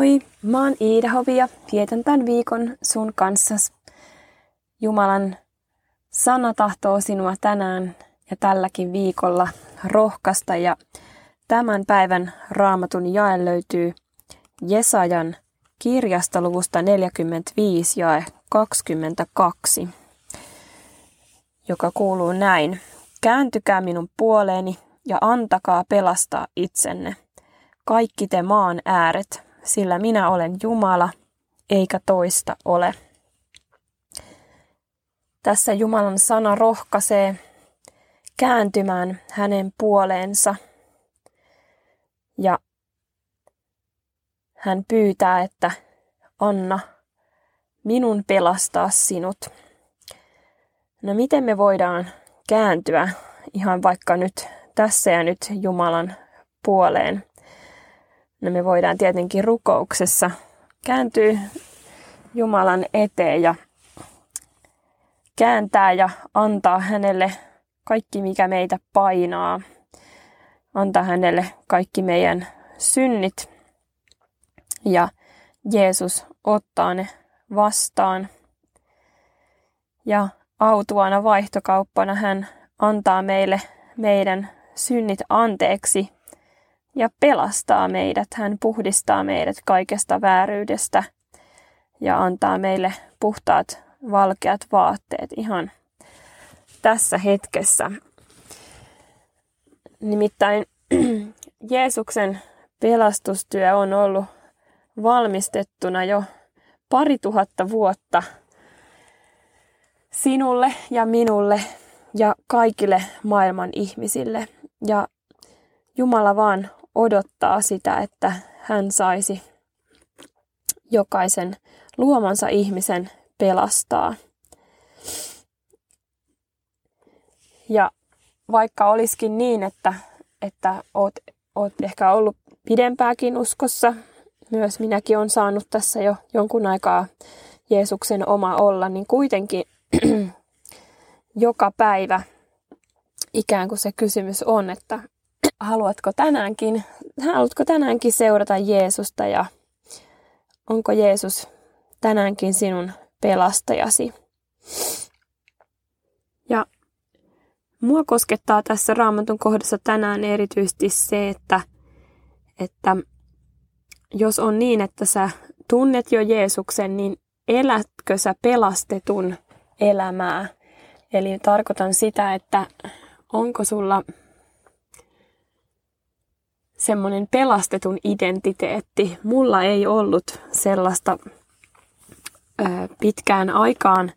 Moi, mä oon Iida Hovi ja vietän tämän viikon sun kanssa. Jumalan sana tahtoo sinua tänään ja tälläkin viikolla rohkaista. Ja tämän päivän raamatun jae löytyy Jesajan kirjasta luvusta 45 jae 22, joka kuuluu näin. Kääntykää minun puoleeni ja antakaa pelastaa itsenne, kaikki te maan ääret, sillä minä olen Jumala, eikä toista ole. Tässä Jumalan sana rohkaisee kääntymään hänen puoleensa ja hän pyytää, että anna minun pelastaa sinut. No miten me voidaan kääntyä ihan vaikka nyt tässä ja nyt Jumalan puoleen? No me voidaan tietenkin rukouksessa kääntyä Jumalan eteen ja kääntää ja antaa hänelle kaikki, mikä meitä painaa. Antaa hänelle kaikki meidän synnit. Ja Jeesus ottaa ne vastaan. Ja autuana vaihtokauppana hän antaa meille meidän synnit anteeksi ja pelastaa meidät. Hän puhdistaa meidät kaikesta vääryydestä ja antaa meille puhtaat valkeat vaatteet ihan tässä hetkessä. Nimittäin Jeesuksen pelastustyö on ollut valmistettuna jo pari tuhatta vuotta sinulle ja minulle ja kaikille maailman ihmisille. Ja Jumala vaan odottaa sitä, että hän saisi jokaisen luomansa ihmisen pelastaa. Ja vaikka olisikin niin, että, että oot, oot ehkä ollut pidempääkin uskossa, myös minäkin olen saanut tässä jo jonkun aikaa Jeesuksen oma olla, niin kuitenkin joka päivä ikään kuin se kysymys on, että haluatko tänäänkin, haluatko tänäänkin seurata Jeesusta ja onko Jeesus tänäänkin sinun pelastajasi. Ja mua koskettaa tässä raamatun kohdassa tänään erityisesti se, että, että jos on niin, että sä tunnet jo Jeesuksen, niin elätkö sä pelastetun elämää? Eli tarkoitan sitä, että onko sulla semmoinen pelastetun identiteetti. Mulla ei ollut sellaista ö, pitkään aikaan,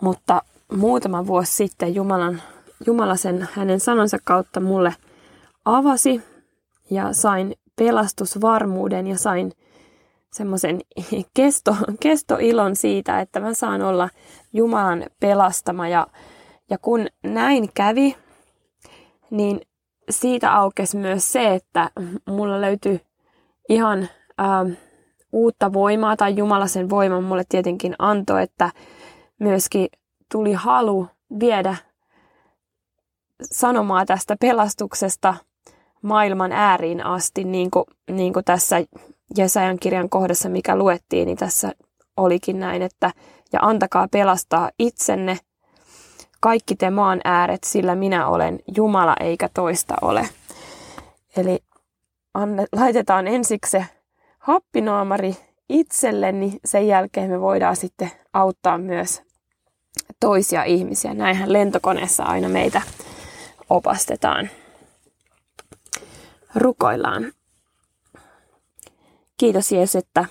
mutta muutama vuosi sitten Jumalan, Jumala sen hänen sanonsa kautta mulle avasi ja sain pelastusvarmuuden ja sain semmoisen kesto, kestoilon siitä, että mä saan olla Jumalan pelastama. Ja, ja kun näin kävi, niin siitä aukesi myös se, että mulla löytyi ihan äh, uutta voimaa, tai Jumala sen voiman mulle tietenkin antoi, että myöskin tuli halu viedä sanomaa tästä pelastuksesta maailman ääriin asti, niin kuin, niin kuin tässä Jesajan kirjan kohdassa, mikä luettiin, niin tässä olikin näin, että ja antakaa pelastaa itsenne – kaikki te maan ääret, sillä minä olen Jumala eikä toista ole. Eli laitetaan ensiksi se happinaamari itselle, niin sen jälkeen me voidaan sitten auttaa myös toisia ihmisiä. Näinhän lentokoneessa aina meitä opastetaan. Rukoillaan. Kiitos Jeesus, että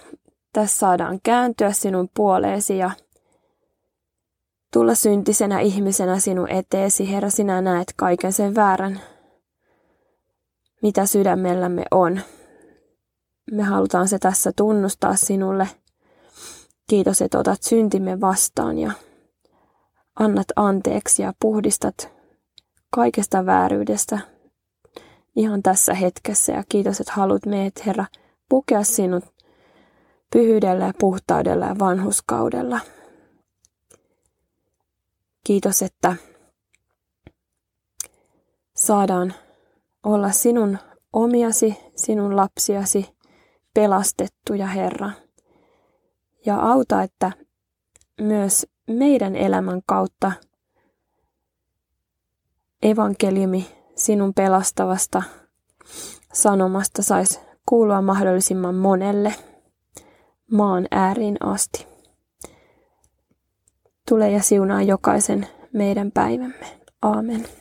tässä saadaan kääntyä sinun puoleesi ja tulla syntisenä ihmisenä sinun eteesi, Herra, sinä näet kaiken sen väärän, mitä sydämellämme on. Me halutaan se tässä tunnustaa sinulle. Kiitos, että otat syntimme vastaan ja annat anteeksi ja puhdistat kaikesta vääryydestä ihan tässä hetkessä. Ja kiitos, että haluat meidät, Herra, pukea sinut pyhyydellä ja puhtaudella ja vanhuskaudella. Kiitos, että saadaan olla sinun omiasi, sinun lapsiasi, pelastettuja, Herra. Ja auta, että myös meidän elämän kautta evankeliumi sinun pelastavasta sanomasta saisi kuulua mahdollisimman monelle maan ääriin asti. Tule ja siunaa jokaisen meidän päivämme. Aamen.